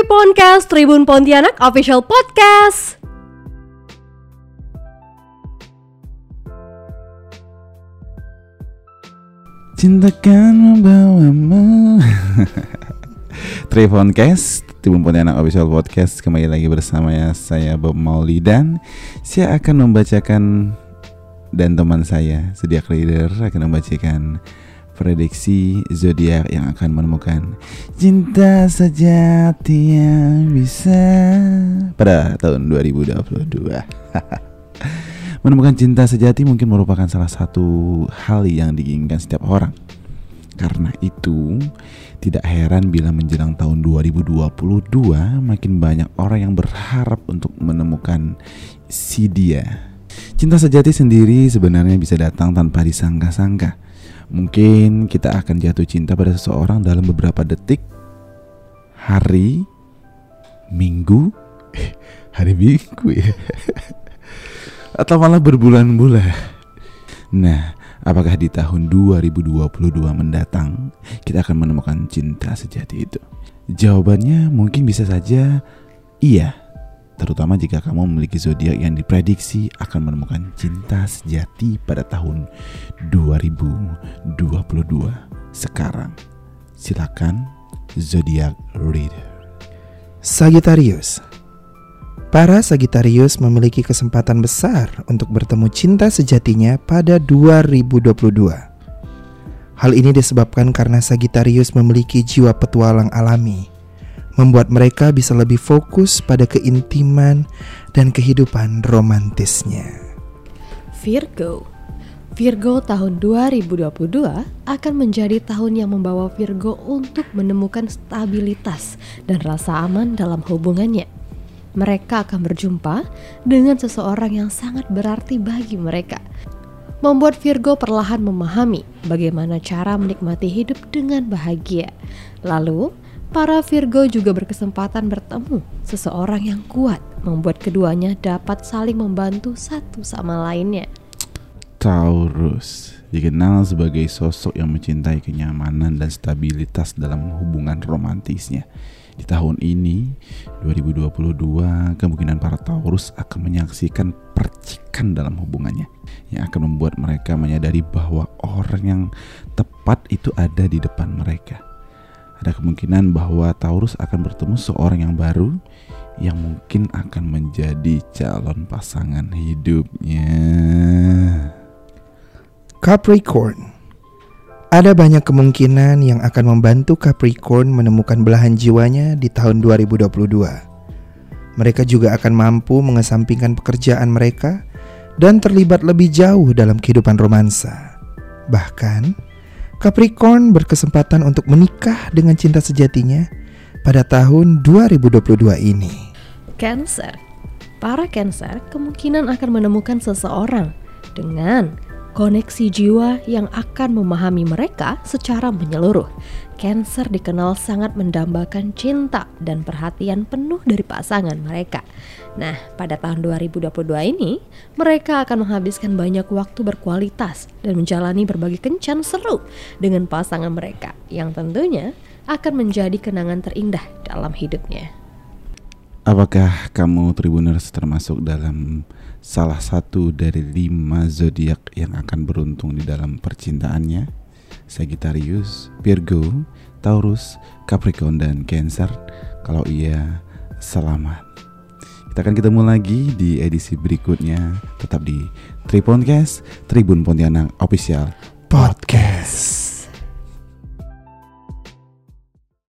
Tribun Tribun Pontianak Official Podcast. Cintakan membawamu Tribuncast Tribun Pontianak Official Podcast Kembali lagi bersama ya Saya Bob Mauli Dan Saya akan membacakan Dan teman saya Sediak Reader Akan membacakan prediksi zodiak yang akan menemukan cinta sejati yang bisa pada tahun 2022. menemukan cinta sejati mungkin merupakan salah satu hal yang diinginkan setiap orang. Karena itu, tidak heran bila menjelang tahun 2022 makin banyak orang yang berharap untuk menemukan si dia. Cinta sejati sendiri sebenarnya bisa datang tanpa disangka-sangka Mungkin kita akan jatuh cinta pada seseorang dalam beberapa detik, hari, minggu, eh, hari minggu ya, atau malah berbulan-bulan. Nah, apakah di tahun 2022 mendatang kita akan menemukan cinta sejati itu? Jawabannya mungkin bisa saja iya terutama jika kamu memiliki zodiak yang diprediksi akan menemukan cinta sejati pada tahun 2022. Sekarang, silakan zodiak reader. Sagittarius Para Sagittarius memiliki kesempatan besar untuk bertemu cinta sejatinya pada 2022. Hal ini disebabkan karena Sagittarius memiliki jiwa petualang alami membuat mereka bisa lebih fokus pada keintiman dan kehidupan romantisnya. Virgo Virgo tahun 2022 akan menjadi tahun yang membawa Virgo untuk menemukan stabilitas dan rasa aman dalam hubungannya. Mereka akan berjumpa dengan seseorang yang sangat berarti bagi mereka, membuat Virgo perlahan memahami bagaimana cara menikmati hidup dengan bahagia. Lalu, Para Virgo juga berkesempatan bertemu seseorang yang kuat, membuat keduanya dapat saling membantu satu sama lainnya. Taurus dikenal sebagai sosok yang mencintai kenyamanan dan stabilitas dalam hubungan romantisnya. Di tahun ini, 2022, kemungkinan para Taurus akan menyaksikan percikan dalam hubungannya yang akan membuat mereka menyadari bahwa orang yang tepat itu ada di depan mereka ada kemungkinan bahwa Taurus akan bertemu seorang yang baru yang mungkin akan menjadi calon pasangan hidupnya. Capricorn ada banyak kemungkinan yang akan membantu Capricorn menemukan belahan jiwanya di tahun 2022. Mereka juga akan mampu mengesampingkan pekerjaan mereka dan terlibat lebih jauh dalam kehidupan romansa. Bahkan, Capricorn berkesempatan untuk menikah dengan cinta sejatinya pada tahun 2022 ini. Cancer. Para Cancer kemungkinan akan menemukan seseorang dengan koneksi jiwa yang akan memahami mereka secara menyeluruh. Cancer dikenal sangat mendambakan cinta dan perhatian penuh dari pasangan mereka. Nah, pada tahun 2022 ini, mereka akan menghabiskan banyak waktu berkualitas dan menjalani berbagai kencan seru dengan pasangan mereka yang tentunya akan menjadi kenangan terindah dalam hidupnya. Apakah kamu Tribuners termasuk dalam salah satu dari lima zodiak yang akan beruntung di dalam percintaannya? Sagittarius, Virgo, Taurus, Capricorn, dan Cancer. Kalau iya, selamat. Kita akan ketemu lagi di edisi berikutnya. Tetap di Triponcast, Tribun Pontianak Official Podcast.